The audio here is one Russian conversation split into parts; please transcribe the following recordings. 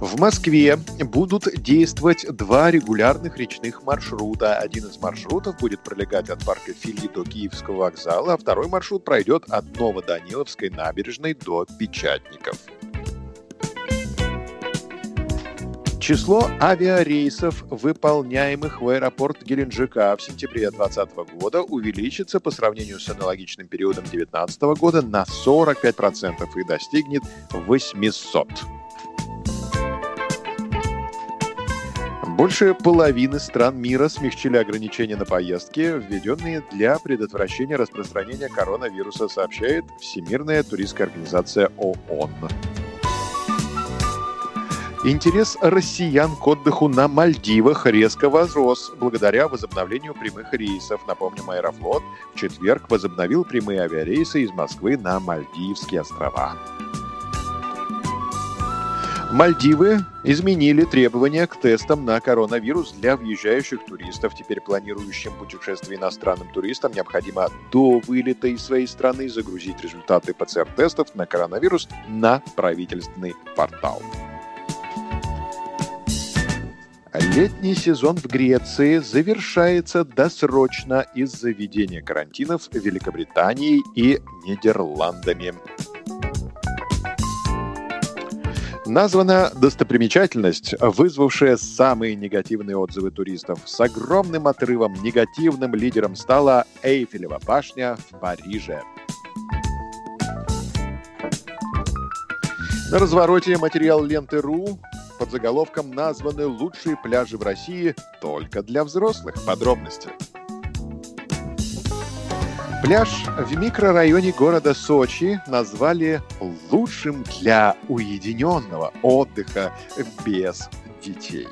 В Москве будут действовать два регулярных речных маршрута. Один из маршрутов будет пролегать от парка Фили до Киевского вокзала, а второй маршрут пройдет от Новоданиловской набережной до Печатников. Число авиарейсов, выполняемых в аэропорт Геленджика в сентябре 2020 года, увеличится по сравнению с аналогичным периодом 2019 года на 45% и достигнет 800. Больше половины стран мира смягчили ограничения на поездки, введенные для предотвращения распространения коронавируса, сообщает Всемирная туристская организация ООН. Интерес россиян к отдыху на Мальдивах резко возрос благодаря возобновлению прямых рейсов. Напомним, Аэрофлот в четверг возобновил прямые авиарейсы из Москвы на Мальдивские острова. Мальдивы изменили требования к тестам на коронавирус для въезжающих туристов. Теперь планирующим путешествие иностранным туристам необходимо до вылета из своей страны загрузить результаты ПЦР-тестов на коронавирус на правительственный портал. Летний сезон в Греции завершается досрочно из-за введения карантинов Великобританией и Нидерландами. Названа достопримечательность, вызвавшая самые негативные отзывы туристов. С огромным отрывом негативным лидером стала Эйфелева башня в Париже. На развороте материал ленты.ру под заголовком названы лучшие пляжи в России только для взрослых. Подробности. Пляж в микрорайоне города Сочи назвали лучшим для уединенного отдыха без детей.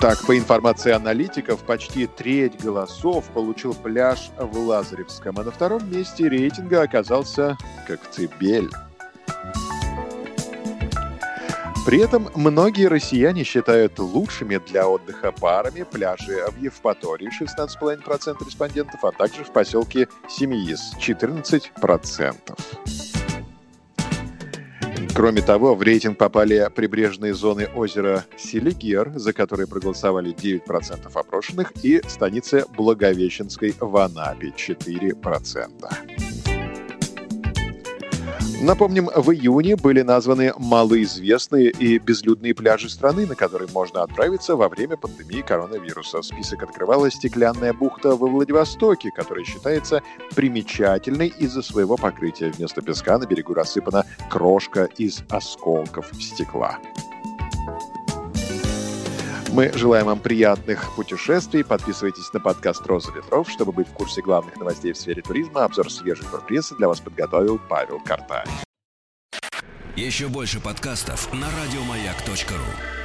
Так, по информации аналитиков, почти треть голосов получил пляж в Лазаревском, а на втором месте рейтинга оказался Коктебель. При этом многие россияне считают лучшими для отдыха парами пляжи в Евпатории 16,5% респондентов, а также в поселке Семиис 14%. Кроме того, в рейтинг попали прибрежные зоны озера Селигер, за которые проголосовали 9% опрошенных, и станица Благовещенской в Анапе 4%. Напомним, в июне были названы малоизвестные и безлюдные пляжи страны, на которые можно отправиться во время пандемии коронавируса. Список открывала стеклянная бухта во Владивостоке, которая считается примечательной из-за своего покрытия. Вместо песка на берегу рассыпана крошка из осколков стекла. Мы желаем вам приятных путешествий. Подписывайтесь на подкаст «Роза ветров», чтобы быть в курсе главных новостей в сфере туризма. Обзор свежей турпрессы для вас подготовил Павел Картаев. Еще больше подкастов на радиомаяк.ру